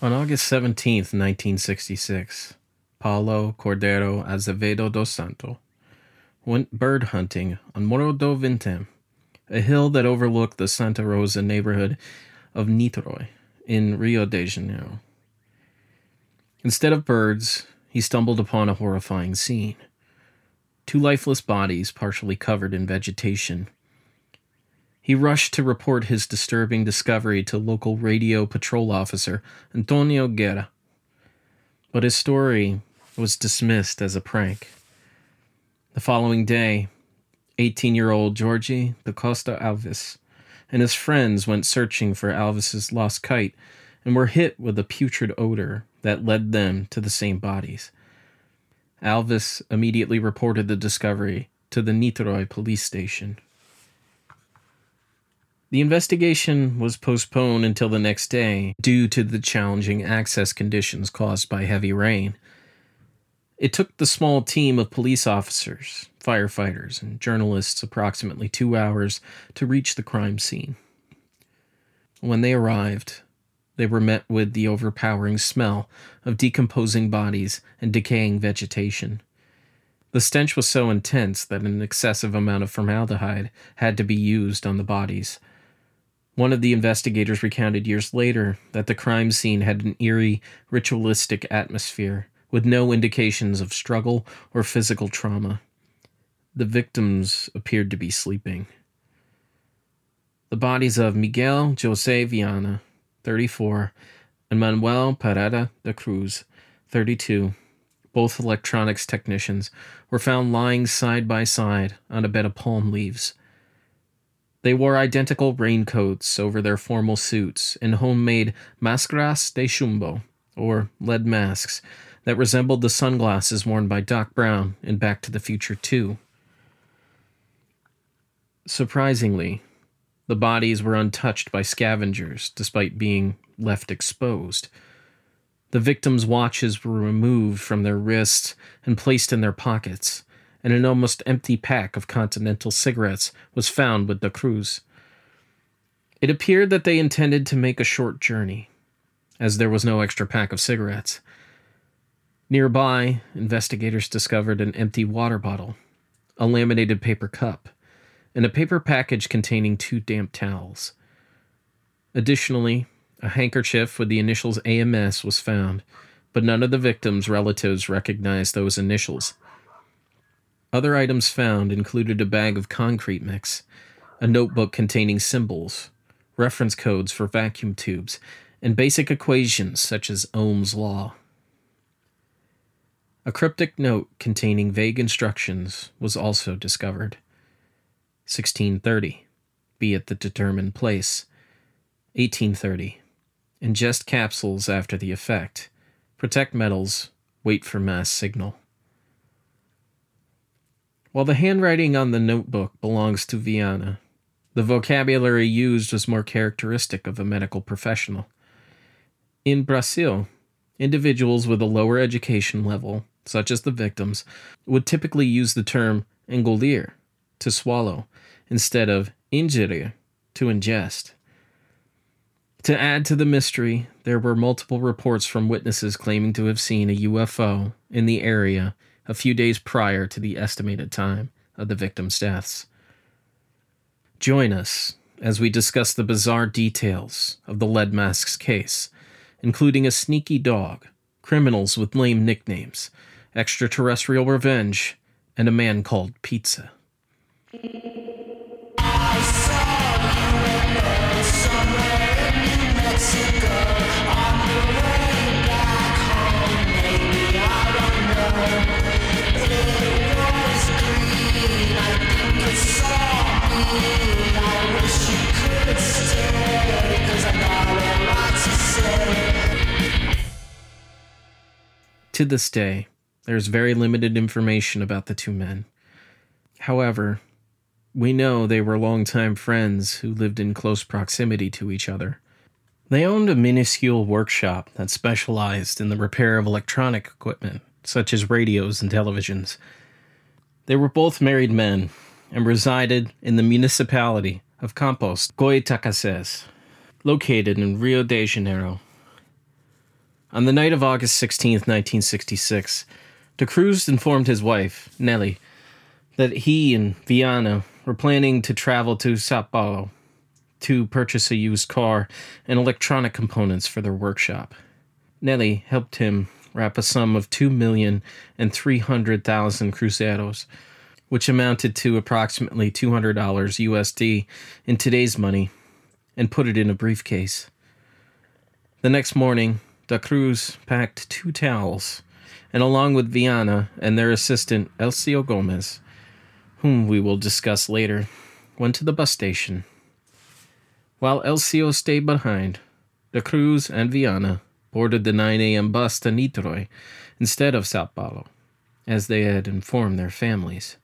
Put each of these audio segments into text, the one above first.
On August 17, 1966, Paulo Cordeiro Azevedo dos Santos went bird hunting on Morro do Vintém, a hill that overlooked the Santa Rosa neighborhood of Niterói in Rio de Janeiro. Instead of birds, he stumbled upon a horrifying scene. Two lifeless bodies partially covered in vegetation he rushed to report his disturbing discovery to local radio patrol officer Antonio Guerra. But his story was dismissed as a prank. The following day, 18 year old Jorge da Costa Alves and his friends went searching for Alves's lost kite and were hit with a putrid odor that led them to the same bodies. Alves immediately reported the discovery to the Niterói police station. The investigation was postponed until the next day due to the challenging access conditions caused by heavy rain. It took the small team of police officers, firefighters, and journalists approximately two hours to reach the crime scene. When they arrived, they were met with the overpowering smell of decomposing bodies and decaying vegetation. The stench was so intense that an excessive amount of formaldehyde had to be used on the bodies one of the investigators recounted years later that the crime scene had an eerie, ritualistic atmosphere, with no indications of struggle or physical trauma. The victims appeared to be sleeping. The bodies of Miguel Jose Viana, 34, and Manuel Parada da Cruz, 32, both electronics technicians, were found lying side by side on a bed of palm leaves. They wore identical raincoats over their formal suits and homemade máscaras de chumbo, or lead masks, that resembled the sunglasses worn by Doc Brown in Back to the Future 2. Surprisingly, the bodies were untouched by scavengers despite being left exposed. The victims' watches were removed from their wrists and placed in their pockets and an almost empty pack of Continental cigarettes was found with Da Cruz. It appeared that they intended to make a short journey, as there was no extra pack of cigarettes. Nearby, investigators discovered an empty water bottle, a laminated paper cup, and a paper package containing two damp towels. Additionally, a handkerchief with the initials AMS was found, but none of the victims' relatives recognized those initials. Other items found included a bag of concrete mix, a notebook containing symbols, reference codes for vacuum tubes, and basic equations such as Ohm's law. A cryptic note containing vague instructions was also discovered. 1630. Be at the determined place. 1830. Ingest capsules after the effect. Protect metals. Wait for mass signal. While the handwriting on the notebook belongs to Viana, the vocabulary used was more characteristic of a medical professional. In Brazil, individuals with a lower education level, such as the victims, would typically use the term engolir, to swallow, instead of ingerir, to ingest. To add to the mystery, there were multiple reports from witnesses claiming to have seen a UFO in the area a few days prior to the estimated time of the victims' deaths. Join us as we discuss the bizarre details of the Lead Masks case, including a sneaky dog, criminals with lame nicknames, extraterrestrial revenge, and a man called Pizza. To this day, there is very limited information about the two men. However, we know they were longtime friends who lived in close proximity to each other. They owned a minuscule workshop that specialized in the repair of electronic equipment, such as radios and televisions. They were both married men and resided in the municipality of Campos Goytacazes, located in Rio de Janeiro. On the night of August 16, 1966, De Cruz informed his wife, Nellie, that he and Viana were planning to travel to Sao Paulo to purchase a used car and electronic components for their workshop. Nelly helped him wrap a sum of two million and three hundred thousand cruzeiros, which amounted to approximately two hundred dollars USD in today's money, and put it in a briefcase. The next morning, Da Cruz packed two towels, and along with Viana and their assistant Elcio Gomez, whom we will discuss later, went to the bus station. While Elcio stayed behind, Da Cruz and Viana boarded the 9 a.m. bus to Niterói instead of Sao Paulo, as they had informed their families.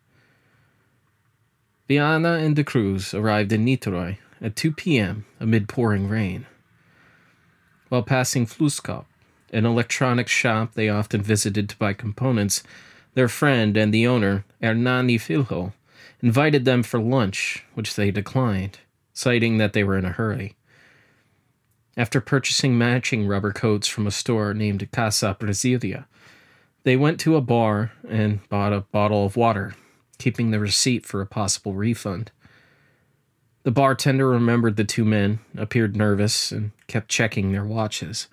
Viana and De Cruz arrived in Niterói at 2 p.m. amid pouring rain. While passing Fluscop, an electronics shop they often visited to buy components, their friend and the owner, Hernani Filho, invited them for lunch, which they declined, citing that they were in a hurry. After purchasing matching rubber coats from a store named Casa Brasilia, they went to a bar and bought a bottle of water, keeping the receipt for a possible refund. The bartender remembered the two men, appeared nervous, and kept checking their watches.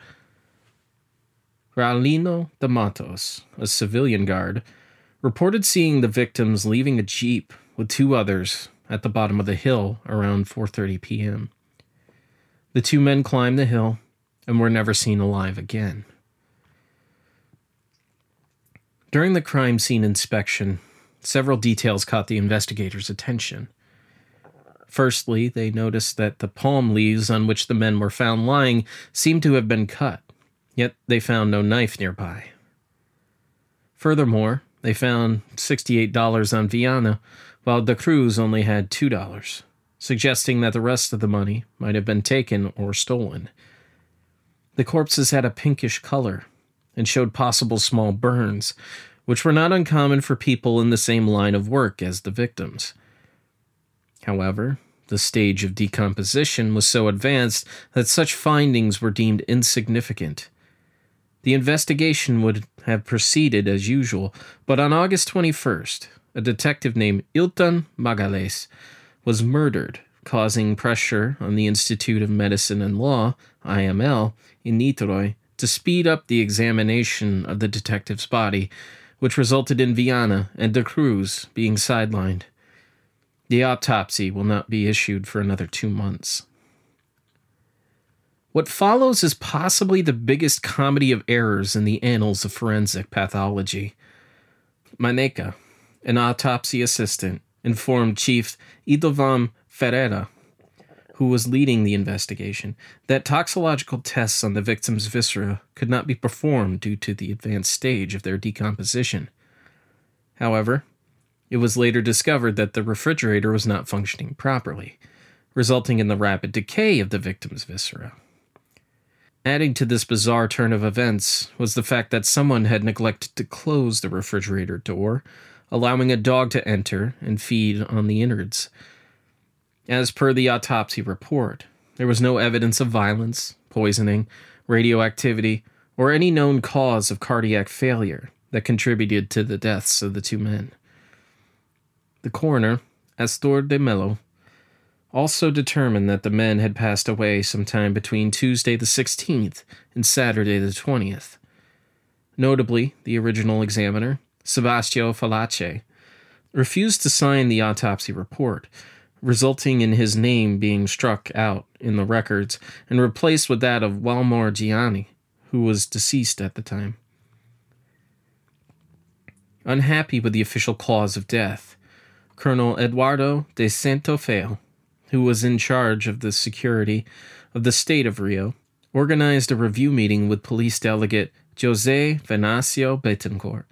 Raulino de Matos, a civilian guard, reported seeing the victims leaving a jeep with two others at the bottom of the hill around 4:30 p.m. The two men climbed the hill and were never seen alive again. During the crime scene inspection, several details caught the investigators' attention. Firstly, they noticed that the palm leaves on which the men were found lying seemed to have been cut, yet they found no knife nearby. Furthermore, they found $68 on Viana, while De Cruz only had $2, suggesting that the rest of the money might have been taken or stolen. The corpses had a pinkish color and showed possible small burns, which were not uncommon for people in the same line of work as the victims. However, the stage of decomposition was so advanced that such findings were deemed insignificant. The investigation would have proceeded as usual, but on August 21st, a detective named Ilton Magales was murdered, causing pressure on the Institute of Medicine and Law, IML, in Niterói to speed up the examination of the detective's body, which resulted in Viana and De Cruz being sidelined. The autopsy will not be issued for another two months. What follows is possibly the biggest comedy of errors in the annals of forensic pathology. Maneka, an autopsy assistant, informed Chief Idovam Ferreira, who was leading the investigation, that toxicological tests on the victim's viscera could not be performed due to the advanced stage of their decomposition. However, it was later discovered that the refrigerator was not functioning properly, resulting in the rapid decay of the victim's viscera. Adding to this bizarre turn of events was the fact that someone had neglected to close the refrigerator door, allowing a dog to enter and feed on the innards. As per the autopsy report, there was no evidence of violence, poisoning, radioactivity, or any known cause of cardiac failure that contributed to the deaths of the two men. The coroner, Astor de Mello, also determined that the men had passed away sometime between Tuesday the 16th and Saturday the 20th. Notably, the original examiner, Sebastio Falace, refused to sign the autopsy report, resulting in his name being struck out in the records and replaced with that of Walmor Gianni, who was deceased at the time. Unhappy with the official cause of death, Colonel Eduardo de Santo Feo, who was in charge of the security of the state of Rio, organized a review meeting with police delegate Jose Venancio Betancourt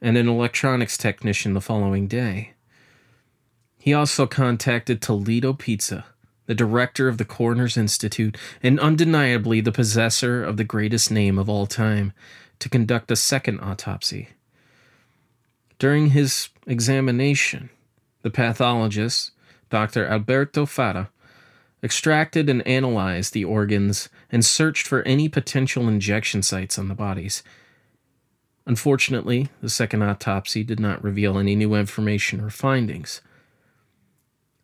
and an electronics technician the following day. He also contacted Toledo Pizza, the director of the Coroner's Institute and undeniably the possessor of the greatest name of all time, to conduct a second autopsy. During his examination, the pathologist, Dr. Alberto Fara, extracted and analyzed the organs, and searched for any potential injection sites on the bodies. Unfortunately, the second autopsy did not reveal any new information or findings.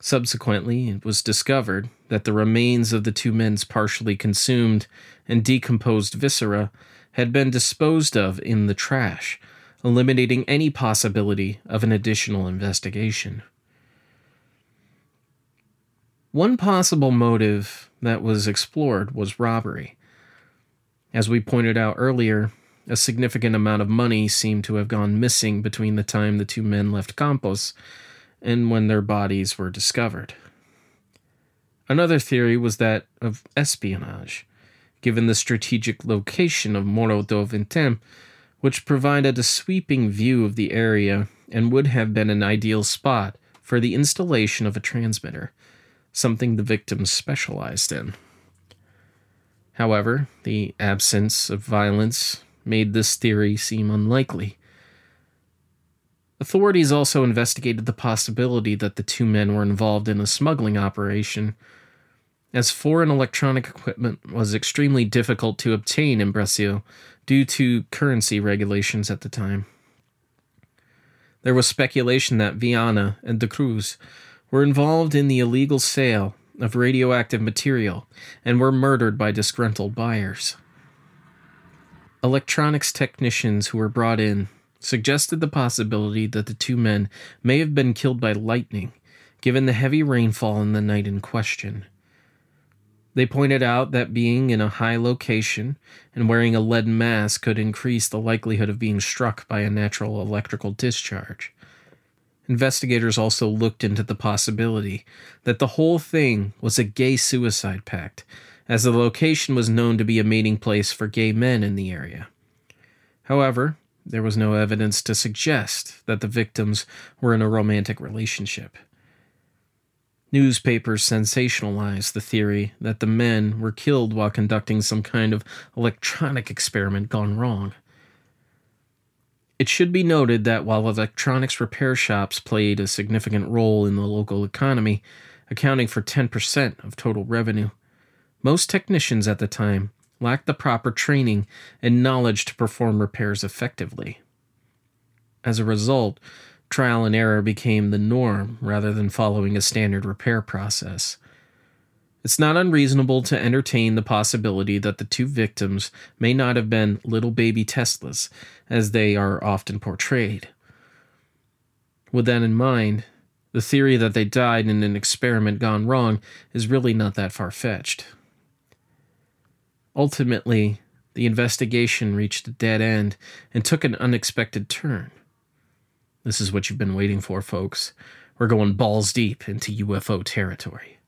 Subsequently, it was discovered that the remains of the two men's partially consumed and decomposed viscera had been disposed of in the trash, eliminating any possibility of an additional investigation. One possible motive that was explored was robbery. As we pointed out earlier, a significant amount of money seemed to have gone missing between the time the two men left Campos and when their bodies were discovered. Another theory was that of espionage, given the strategic location of Morro do Vintém, which provided a sweeping view of the area and would have been an ideal spot for the installation of a transmitter, something the victims specialized in. However, the absence of violence made this theory seem unlikely, Authorities also investigated the possibility that the two men were involved in a smuggling operation, as foreign electronic equipment was extremely difficult to obtain in Brazil due to currency regulations at the time. There was speculation that Viana and De Cruz were involved in the illegal sale of radioactive material and were murdered by disgruntled buyers. Electronics technicians who were brought in suggested the possibility that the two men may have been killed by lightning, given the heavy rainfall in the night in question. They pointed out that being in a high location and wearing a lead mask could increase the likelihood of being struck by a natural electrical discharge. Investigators also looked into the possibility that the whole thing was a gay suicide pact, as the location was known to be a meeting place for gay men in the area. However, there was no evidence to suggest that the victims were in a romantic relationship. Newspapers sensationalized the theory that the men were killed while conducting some kind of electronic experiment gone wrong. It should be noted that while electronics repair shops played a significant role in the local economy, accounting for 10% of total revenue, most technicians at the time lacked the proper training and knowledge to perform repairs effectively. As a result, trial and error became the norm rather than following a standard repair process. It's not unreasonable to entertain the possibility that the two victims may not have been little baby Teslas, as they are often portrayed. With that in mind, the theory that they died in an experiment gone wrong is really not that far fetched. Ultimately, the investigation reached a dead end and took an unexpected turn. This is what you've been waiting for, folks. We're going balls deep into UFO territory.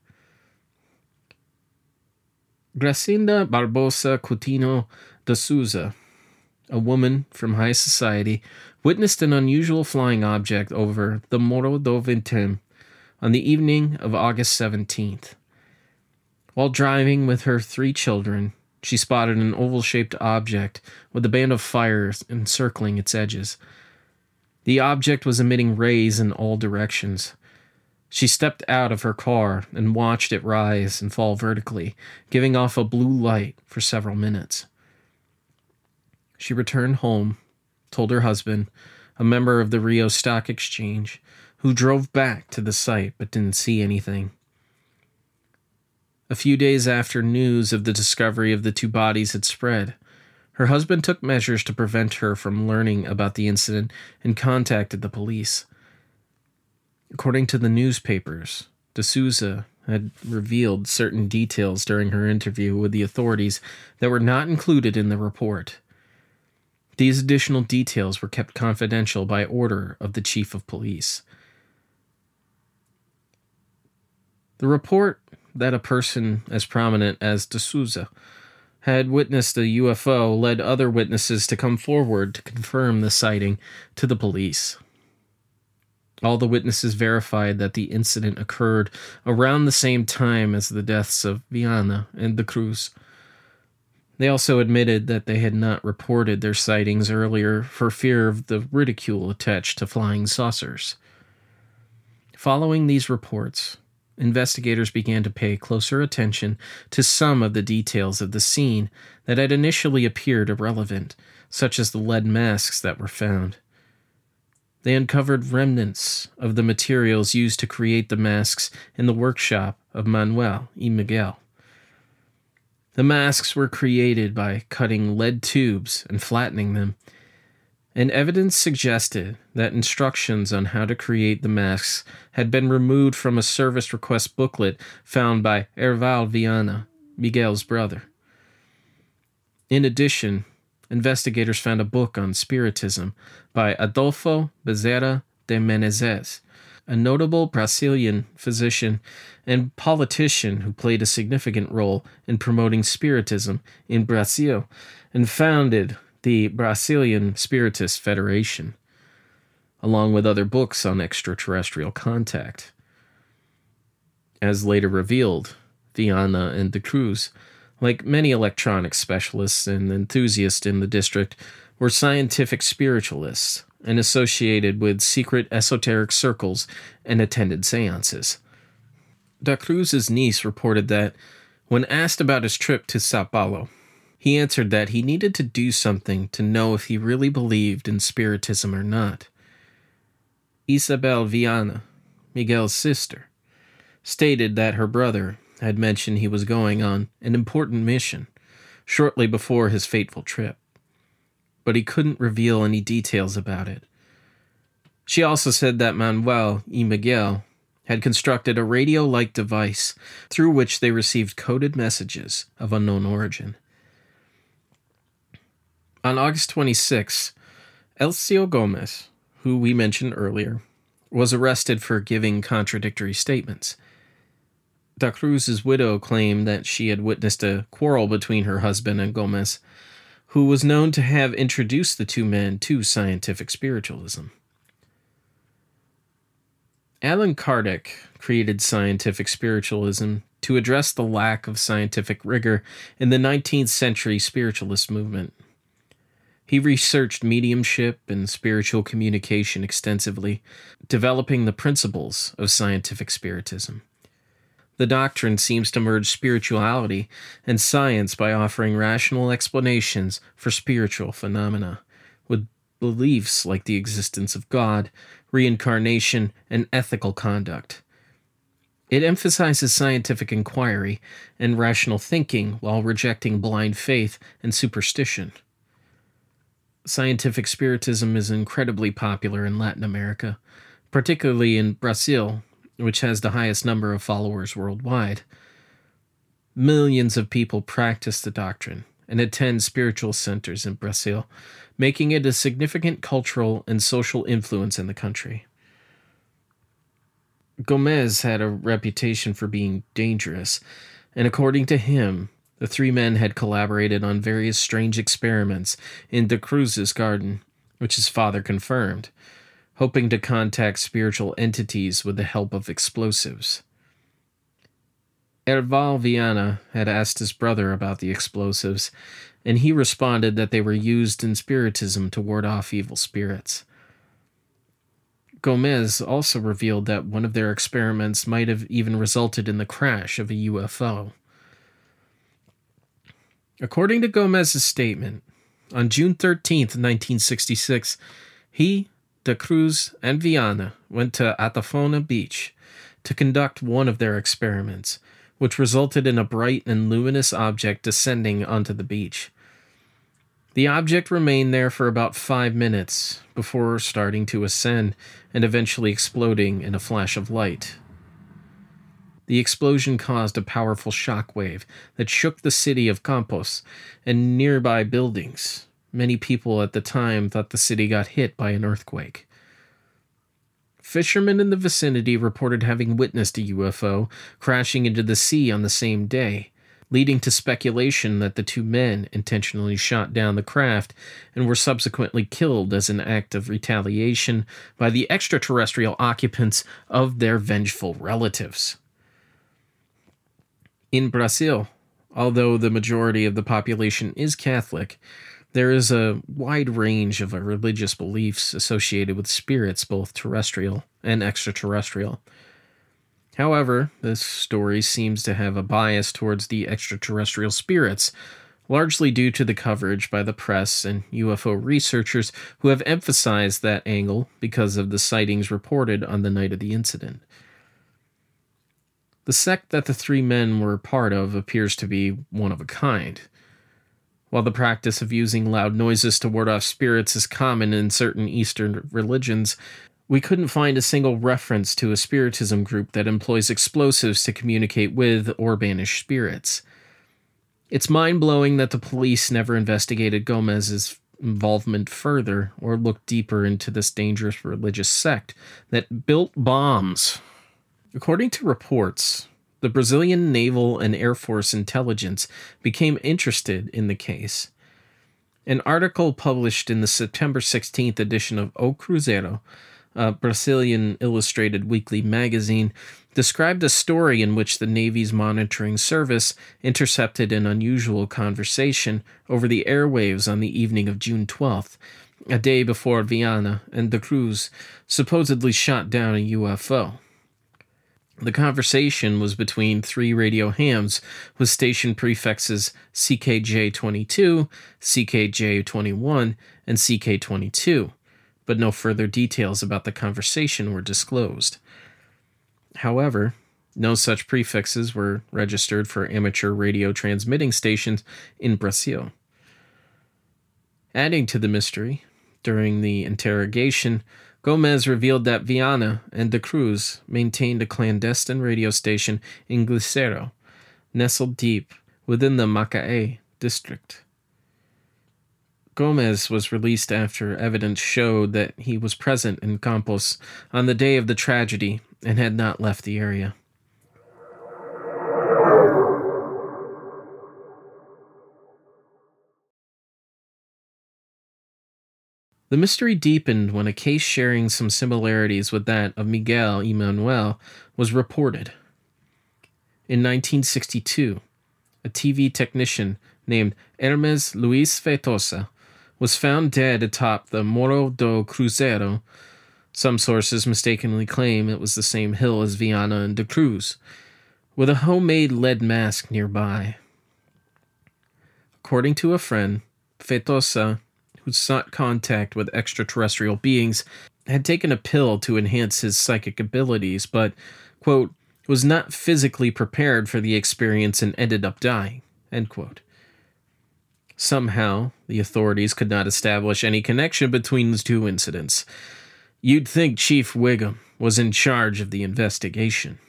Gracinda Barbosa Coutinho de Souza, a woman from high society, witnessed an unusual flying object over the Morro do Vintém on the evening of August 17th. While driving with her three children, she spotted an oval shaped object with a band of fire encircling its edges. The object was emitting rays in all directions. She stepped out of her car and watched it rise and fall vertically, giving off a blue light for several minutes. She returned home, told her husband, a member of the Rio Stock Exchange, who drove back to the site but didn't see anything. A few days after news of the discovery of the two bodies had spread, her husband took measures to prevent her from learning about the incident and contacted the police. According to the newspapers, D'Souza had revealed certain details during her interview with the authorities that were not included in the report. These additional details were kept confidential by order of the chief of police. The report that a person as prominent as D'Souza had witnessed a UFO led other witnesses to come forward to confirm the sighting to the police. All the witnesses verified that the incident occurred around the same time as the deaths of Viana and De Cruz. They also admitted that they had not reported their sightings earlier for fear of the ridicule attached to flying saucers. Following these reports, investigators began to pay closer attention to some of the details of the scene that had initially appeared irrelevant, such as the lead masks that were found. They uncovered remnants of the materials used to create the masks in the workshop of Manuel y Miguel. The masks were created by cutting lead tubes and flattening them, and evidence suggested that instructions on how to create the masks had been removed from a service request booklet found by Herval Viana, Miguel's brother. In addition, investigators found a book on Spiritism by Adolfo Bezerra de Menezes, a notable Brazilian physician and politician who played a significant role in promoting Spiritism in Brazil and founded the Brazilian Spiritist Federation, along with other books on extraterrestrial contact. As later revealed, Viana and de Cruz like many electronics specialists and enthusiasts in the district, were scientific spiritualists and associated with secret esoteric circles and attended seances. Da Cruz's niece reported that, when asked about his trip to Sao Paulo, he answered that he needed to do something to know if he really believed in Spiritism or not. Isabel Viana, Miguel's sister, stated that her brother had mentioned he was going on an important mission shortly before his fateful trip, but he couldn't reveal any details about it. She also said that Manuel y Miguel had constructed a radio like device through which they received coded messages of unknown origin. On August 26, Elcio Gomez, who we mentioned earlier, was arrested for giving contradictory statements. Da Cruz's widow claimed that she had witnessed a quarrel between her husband and Gomez, who was known to have introduced the two men to scientific spiritualism. Allan Kardec created scientific spiritualism to address the lack of scientific rigor in the 19th century spiritualist movement. He researched mediumship and spiritual communication extensively, developing the principles of scientific spiritism. The doctrine seems to merge spirituality and science by offering rational explanations for spiritual phenomena, with beliefs like the existence of God, reincarnation, and ethical conduct. It emphasizes scientific inquiry and rational thinking while rejecting blind faith and superstition. Scientific Spiritism is incredibly popular in Latin America, particularly in Brazil, which has the highest number of followers worldwide. Millions of people practice the doctrine and attend spiritual centers in Brazil, making it a significant cultural and social influence in the country. Gomez had a reputation for being dangerous, and according to him, the three men had collaborated on various strange experiments in De Cruz's garden, which his father confirmed hoping to contact spiritual entities with the help of explosives. Herval Viana had asked his brother about the explosives, and he responded that they were used in Spiritism to ward off evil spirits. Gomez also revealed that one of their experiments might have even resulted in the crash of a UFO. According to Gomez's statement, on June 13th, 1966, he, De Cruz and Viana went to Atafona Beach to conduct one of their experiments, which resulted in a bright and luminous object descending onto the beach. The object remained there for about five minutes before starting to ascend and eventually exploding in a flash of light. The explosion caused a powerful shock wave that shook the city of Campos and nearby buildings, Many people at the time thought the city got hit by an earthquake. Fishermen in the vicinity reported having witnessed a UFO crashing into the sea on the same day, leading to speculation that the two men intentionally shot down the craft and were subsequently killed as an act of retaliation by the extraterrestrial occupants of their vengeful relatives. In Brazil, although the majority of the population is Catholic, there is a wide range of uh, religious beliefs associated with spirits, both terrestrial and extraterrestrial. However, this story seems to have a bias towards the extraterrestrial spirits, largely due to the coverage by the press and UFO researchers who have emphasized that angle because of the sightings reported on the night of the incident. The sect that the three men were part of appears to be one of a kind. While the practice of using loud noises to ward off spirits is common in certain Eastern religions, we couldn't find a single reference to a spiritism group that employs explosives to communicate with or banish spirits. It's mind blowing that the police never investigated Gomez's involvement further or looked deeper into this dangerous religious sect that built bombs According to reports, the Brazilian naval and air force intelligence became interested in the case. An article published in the September 16th edition of O Cruzeiro, a Brazilian illustrated weekly magazine, described a story in which the Navy's monitoring service intercepted an unusual conversation over the airwaves on the evening of June 12th, a day before Viana and De Cruz supposedly shot down a UFO. The conversation was between three radio hams with station prefixes CKJ22, CKJ21, and CK22, but no further details about the conversation were disclosed. However, no such prefixes were registered for amateur radio transmitting stations in Brazil. Adding to the mystery, during the interrogation, Gomez revealed that Viana and De Cruz maintained a clandestine radio station in Glicério, nestled deep within the Macaé district. Gomez was released after evidence showed that he was present in Campos on the day of the tragedy and had not left the area. The mystery deepened when a case sharing some similarities with that of Miguel Emanuel was reported. In 1962, a TV technician named Hermes Luis Feitosa was found dead atop the Morro do Cruzeiro. Some sources mistakenly claim it was the same hill as Viana and De Cruz, with a homemade lead mask nearby. According to a friend, Feitosa who sought contact with extraterrestrial beings, had taken a pill to enhance his psychic abilities, but, quote, was not physically prepared for the experience and ended up dying, end quote. Somehow, the authorities could not establish any connection between the two incidents. You'd think Chief Wiggum was in charge of the investigation.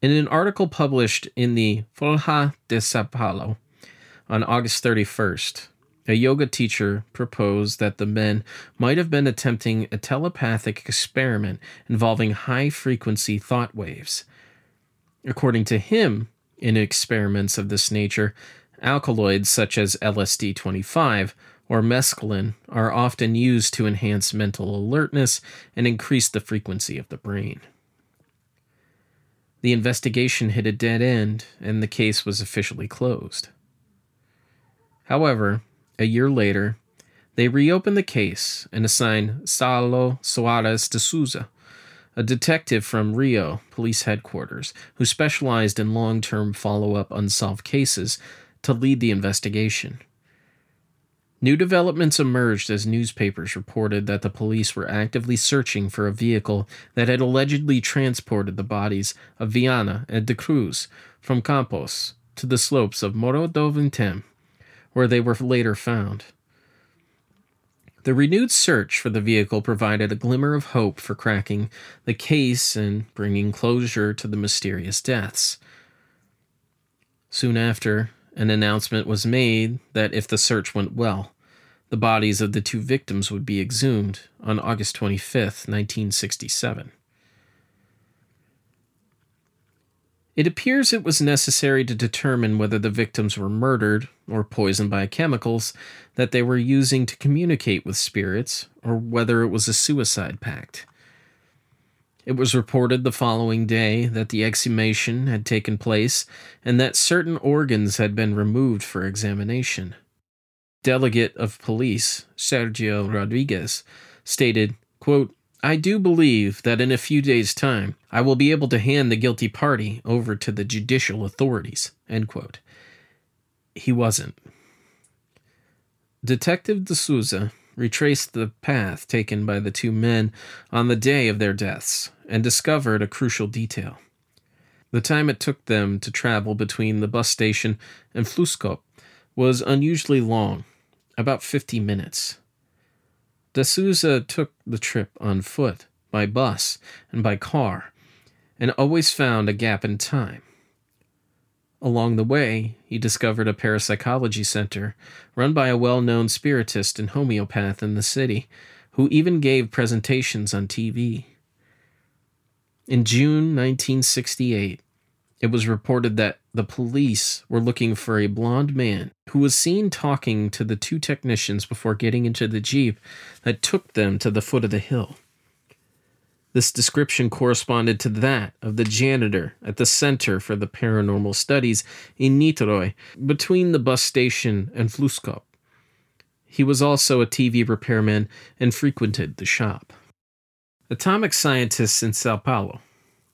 In an article published in the Folha de Sao Paulo, on August 31st, a yoga teacher proposed that the men might have been attempting a telepathic experiment involving high frequency thought waves. According to him, in experiments of this nature, alkaloids such as LSD 25 or mescaline are often used to enhance mental alertness and increase the frequency of the brain. The investigation hit a dead end, and the case was officially closed. However, a year later, they reopened the case and assigned Salo Soares de Souza, a detective from Rio Police Headquarters who specialized in long term follow up unsolved cases, to lead the investigation. New developments emerged as newspapers reported that the police were actively searching for a vehicle that had allegedly transported the bodies of Viana and De Cruz from Campos to the slopes of Morro do Vintém where they were later found. The renewed search for the vehicle provided a glimmer of hope for cracking the case and bringing closure to the mysterious deaths. Soon after, an announcement was made that if the search went well, the bodies of the two victims would be exhumed on August 25, 1967. It appears it was necessary to determine whether the victims were murdered or poisoned by chemicals that they were using to communicate with spirits, or whether it was a suicide pact. It was reported the following day that the exhumation had taken place and that certain organs had been removed for examination. Delegate of police, Sergio Rodriguez, stated, quote, I do believe that in a few days' time, I will be able to hand the guilty party over to the judicial authorities. End quote. He wasn't. Detective D'Souza retraced the path taken by the two men on the day of their deaths and discovered a crucial detail. The time it took them to travel between the bus station and Fluskop was unusually long, about 50 minutes. D'Souza took the trip on foot, by bus, and by car, and always found a gap in time. Along the way, he discovered a parapsychology center run by a well known spiritist and homeopath in the city, who even gave presentations on TV. In June 1968, it was reported that the police were looking for a blond man who was seen talking to the two technicians before getting into the Jeep that took them to the foot of the hill. This description corresponded to that of the janitor at the Center for the Paranormal Studies in Niterói, between the bus station and Fluskop. He was also a TV repairman and frequented the shop. Atomic scientists in Sao Paulo,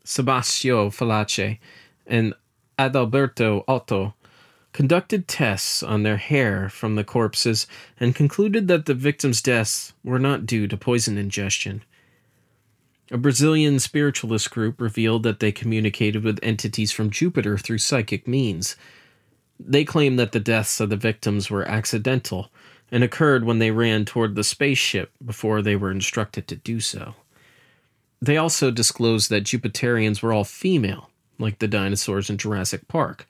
Sebastião Falache and Adalberto Otto conducted tests on their hair from the corpses and concluded that the victims' deaths were not due to poison ingestion. A Brazilian spiritualist group revealed that they communicated with entities from Jupiter through psychic means. They claimed that the deaths of the victims were accidental and occurred when they ran toward the spaceship before they were instructed to do so. They also disclosed that Jupiterians were all female like the dinosaurs in Jurassic Park,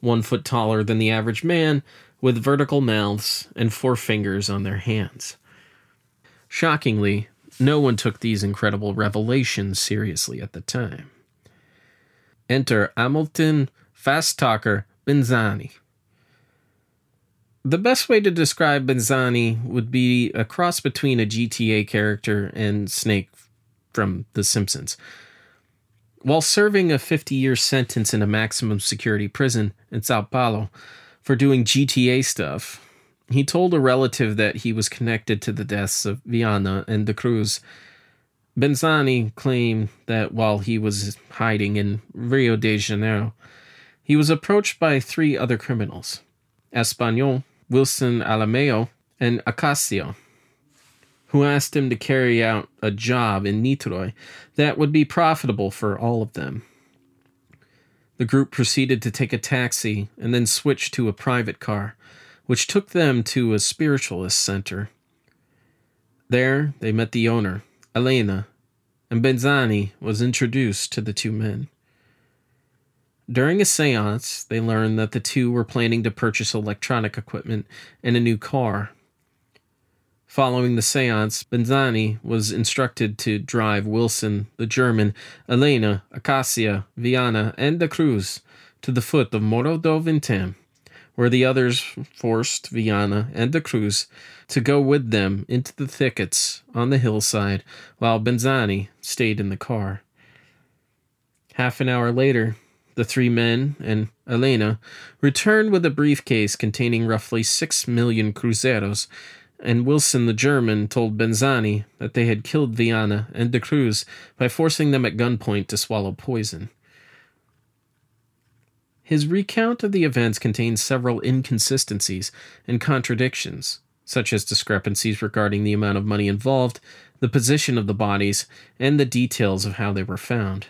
one foot taller than the average man, with vertical mouths and four fingers on their hands. Shockingly, no one took these incredible revelations seriously at the time. Enter Hamilton Fast Talker Benzani. The best way to describe Benzani would be a cross between a GTA character and Snake from The Simpsons. While serving a 50 year sentence in a maximum security prison in Sao Paulo for doing GTA stuff, he told a relative that he was connected to the deaths of Viana and De Cruz. Benzani claimed that while he was hiding in Rio de Janeiro, he was approached by three other criminals Espanol, Wilson Alemão, and Acacio who asked him to carry out a job in Niterói that would be profitable for all of them. The group proceeded to take a taxi and then switched to a private car, which took them to a spiritualist center. There, they met the owner, Elena, and Benzani was introduced to the two men. During a seance, they learned that the two were planning to purchase electronic equipment and a new car Following the seance, Benzani was instructed to drive Wilson, the German, Elena, Acacia, Viana, and De Cruz to the foot of Morro do Vintém, where the others forced Viana and De Cruz to go with them into the thickets on the hillside while Benzani stayed in the car. Half an hour later, the three men and Elena returned with a briefcase containing roughly six million cruzeiros and Wilson the German told Benzani that they had killed Viana and De Cruz by forcing them at gunpoint to swallow poison. His recount of the events contains several inconsistencies and contradictions, such as discrepancies regarding the amount of money involved, the position of the bodies, and the details of how they were found.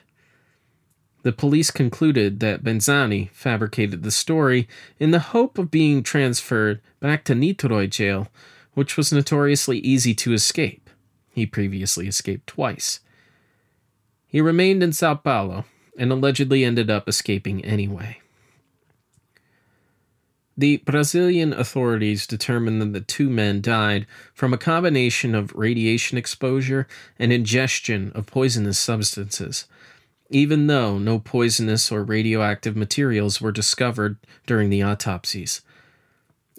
The police concluded that Benzani fabricated the story in the hope of being transferred back to Niterói jail which was notoriously easy to escape. He previously escaped twice. He remained in Sao Paulo and allegedly ended up escaping anyway. The Brazilian authorities determined that the two men died from a combination of radiation exposure and ingestion of poisonous substances, even though no poisonous or radioactive materials were discovered during the autopsies.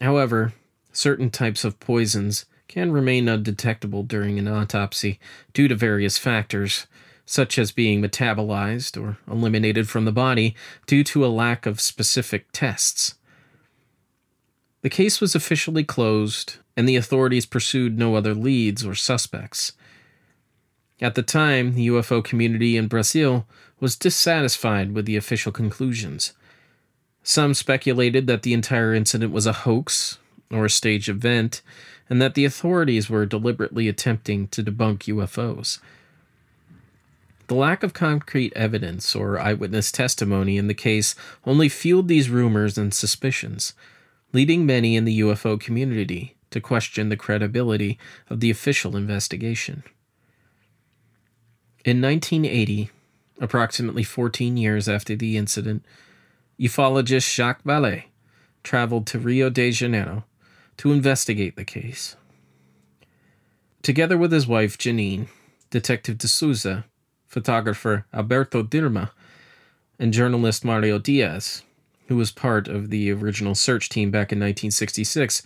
However, certain types of poisons can remain undetectable during an autopsy due to various factors, such as being metabolized or eliminated from the body due to a lack of specific tests. The case was officially closed, and the authorities pursued no other leads or suspects. At the time, the UFO community in Brazil was dissatisfied with the official conclusions. Some speculated that the entire incident was a hoax or a stage event, and that the authorities were deliberately attempting to debunk UFOs. The lack of concrete evidence or eyewitness testimony in the case only fueled these rumors and suspicions, leading many in the UFO community to question the credibility of the official investigation. In 1980, approximately 14 years after the incident, ufologist Jacques Vallée traveled to Rio de Janeiro to investigate the case. Together with his wife Janine, Detective de Souza, photographer Alberto Dirma, and journalist Mario Diaz, who was part of the original search team back in 1966,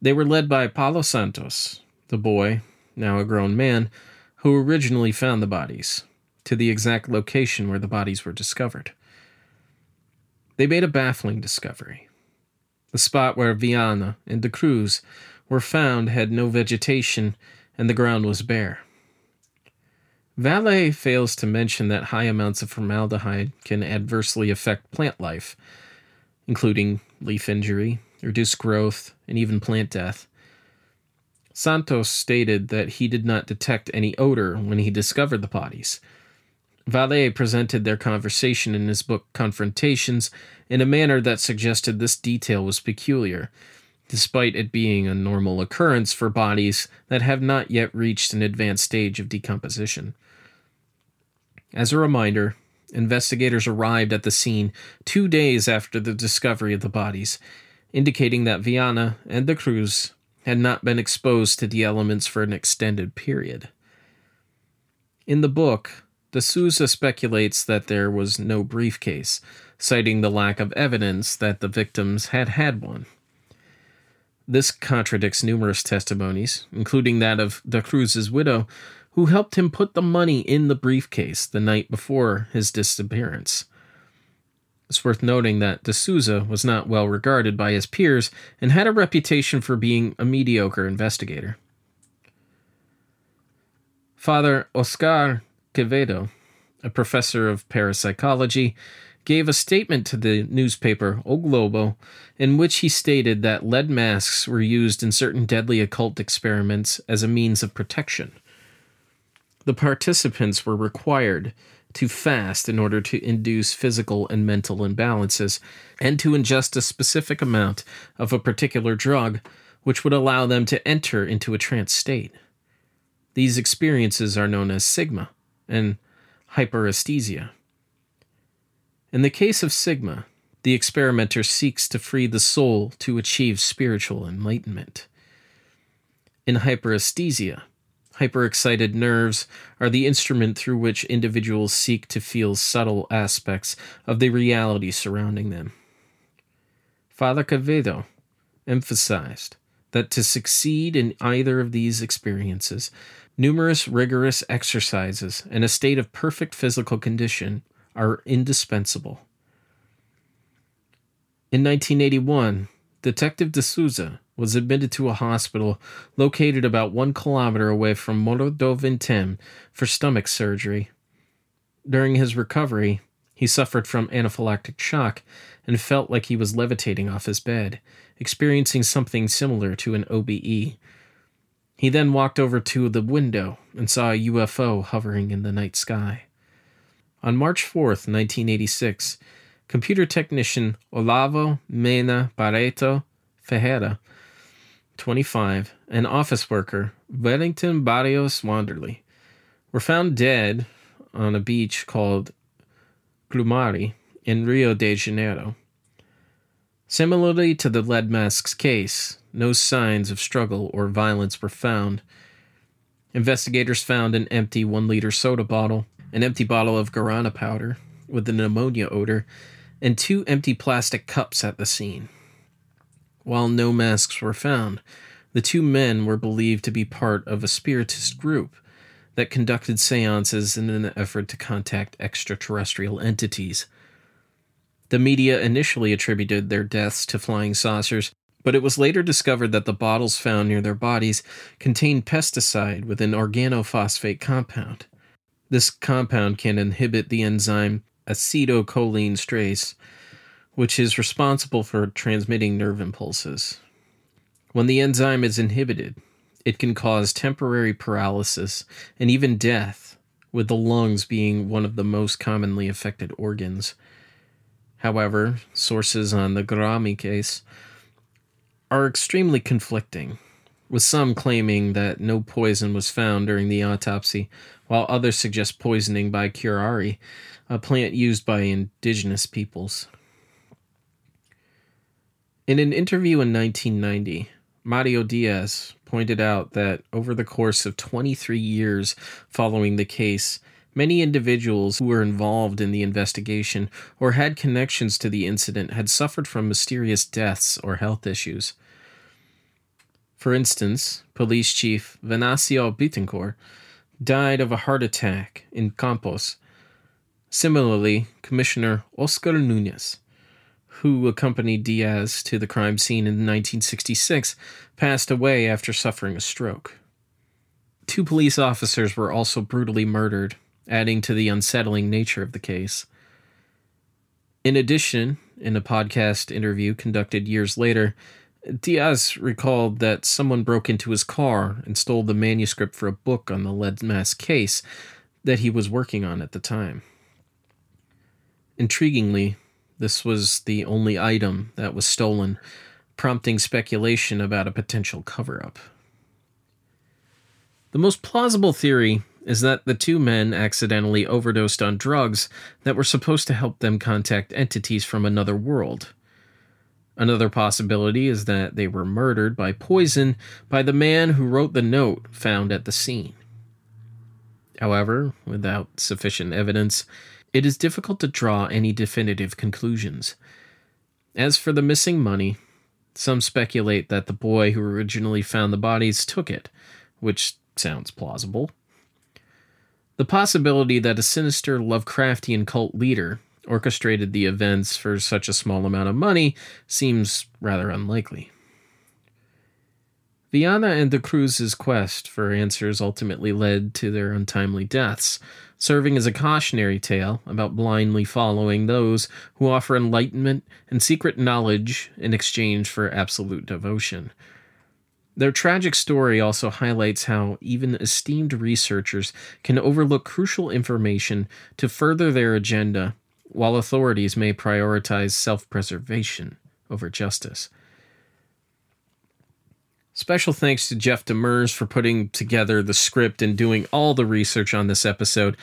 they were led by Paulo Santos, the boy, now a grown man, who originally found the bodies, to the exact location where the bodies were discovered. They made a baffling discovery. The spot where Viana and De Cruz were found had no vegetation and the ground was bare. Vallée fails to mention that high amounts of formaldehyde can adversely affect plant life, including leaf injury, reduced growth, and even plant death. Santos stated that he did not detect any odor when he discovered the bodies. Vallée presented their conversation in his book Confrontations in a manner that suggested this detail was peculiar, despite it being a normal occurrence for bodies that have not yet reached an advanced stage of decomposition. As a reminder, investigators arrived at the scene two days after the discovery of the bodies, indicating that Viana and De Cruz had not been exposed to the elements for an extended period. In the book, de Souza speculates that there was no briefcase, citing the lack of evidence that the victims had had one. This contradicts numerous testimonies, including that of De Cruz's widow, who helped him put the money in the briefcase the night before his disappearance. It's worth noting that de Souza was not well regarded by his peers and had a reputation for being a mediocre investigator. Father Oscar Quevedo, a professor of parapsychology, gave a statement to the newspaper O Globo in which he stated that lead masks were used in certain deadly occult experiments as a means of protection. The participants were required to fast in order to induce physical and mental imbalances, and to ingest a specific amount of a particular drug which would allow them to enter into a trance state. These experiences are known as sigma and hyperesthesia. In the case of sigma, the experimenter seeks to free the soul to achieve spiritual enlightenment. In hyperesthesia, Hyperexcited nerves are the instrument through which individuals seek to feel subtle aspects of the reality surrounding them. Father Quevedo emphasized that to succeed in either of these experiences, numerous rigorous exercises and a state of perfect physical condition are indispensable. In 1981, Detective de Souza was admitted to a hospital located about one kilometer away from Morro do Vintém for stomach surgery. During his recovery, he suffered from anaphylactic shock and felt like he was levitating off his bed, experiencing something similar to an OBE. He then walked over to the window and saw a UFO hovering in the night sky. On March 4, 1986, computer technician Olavo Mena Barreto Ferreira 25, and office worker Wellington Barrios Wanderley were found dead on a beach called Grumari in Rio de Janeiro. Similarly to the lead masks case, no signs of struggle or violence were found. Investigators found an empty one liter soda bottle, an empty bottle of guarana powder with an ammonia odor, and two empty plastic cups at the scene. While no masks were found, the two men were believed to be part of a spiritist group that conducted seances in an effort to contact extraterrestrial entities. The media initially attributed their deaths to flying saucers, but it was later discovered that the bottles found near their bodies contained pesticide with an organophosphate compound. This compound can inhibit the enzyme acetylcholinesterase, which is responsible for transmitting nerve impulses. When the enzyme is inhibited, it can cause temporary paralysis and even death, with the lungs being one of the most commonly affected organs. However, sources on the Grumari case are extremely conflicting, with some claiming that no poison was found during the autopsy, while others suggest poisoning by curare, a plant used by indigenous peoples. In an interview in 1990, Mario Diaz pointed out that over the course of 23 years following the case, many individuals who were involved in the investigation or had connections to the incident had suffered from mysterious deaths or health issues. For instance, Police Chief Venancio Bittencourt died of a heart attack in Campos. Similarly, Commissioner Oscar Nunez, who accompanied Diaz to the crime scene in 1966, passed away after suffering a stroke. Two police officers were also brutally murdered, adding to the unsettling nature of the case. In addition, in a podcast interview conducted years later, Diaz recalled that someone broke into his car and stole the manuscript for a book on the lead mask case that he was working on at the time. Intriguingly, this was the only item that was stolen, prompting speculation about a potential cover up. The most plausible theory is that the two men accidentally overdosed on drugs that were supposed to help them contact entities from another world. Another possibility is that they were murdered by poison by the man who wrote the note found at the scene. However, without sufficient evidence, it is difficult to draw any definitive conclusions. As for the missing money, some speculate that the boy who originally found the bodies took it, which sounds plausible. The possibility that a sinister Lovecraftian cult leader orchestrated the events for such a small amount of money seems rather unlikely. Viana and de Cruz's quest for answers ultimately led to their untimely deaths, serving as a cautionary tale about blindly following those who offer enlightenment and secret knowledge in exchange for absolute devotion. Their tragic story also highlights how even esteemed researchers can overlook crucial information to further their agenda while authorities may prioritize self preservation over justice. Special thanks to Jeff Demers for putting together the script and doing all the research on this episode,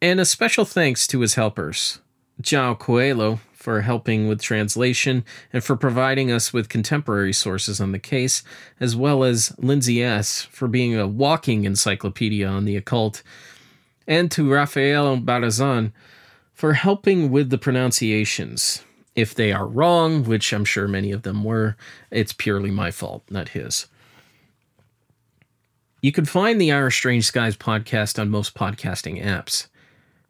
and a special thanks to his helpers, João Coelho for helping with translation and for providing us with contemporary sources on the case, as well as Lindsay S. for being a walking encyclopedia on the occult, and to Rafael Barazan for helping with the pronunciations. If they are wrong, which I'm sure many of them were, it's purely my fault, not his. You can find the Our Strange Skies podcast on most podcasting apps.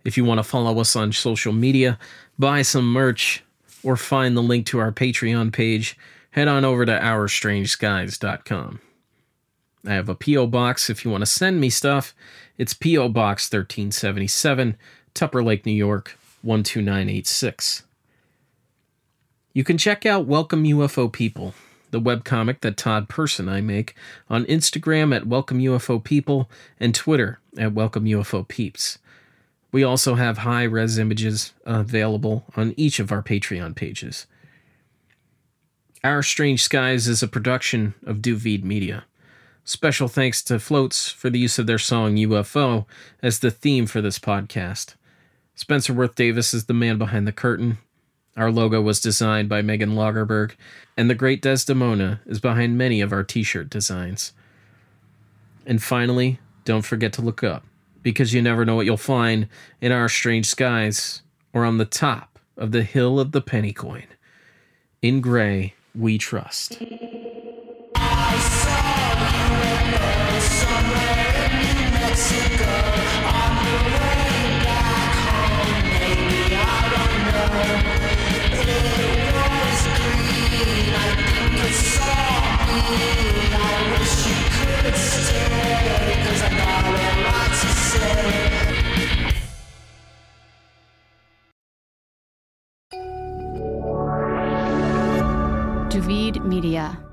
If you want to follow us on social media, buy some merch, or find the link to our Patreon page, head on over to OurStrangeSkies.com. I have a P.O. box if you want to send me stuff. It's P.O. Box 1377, Tupper Lake, New York 12986. You can check out Welcome UFO People, the webcomic that Todd Person I make, on Instagram at Welcome UFO People and Twitter at Welcome UFO Peeps. We also have high res images available on each of our Patreon pages. Our Strange Skies is a production of Duvid Media. Special thanks to Floats for the use of their song UFO as the theme for this podcast. Spencer Worth Davis is the man behind the curtain. Our logo was designed by Megan Lagerberg, and the great Desdemona is behind many of our t shirt designs. And finally, don't forget to look up, because you never know what you'll find in our strange skies or on the top of the hill of the penny coin. In gray, we trust. I wish you could stay, cause I Duvid Media.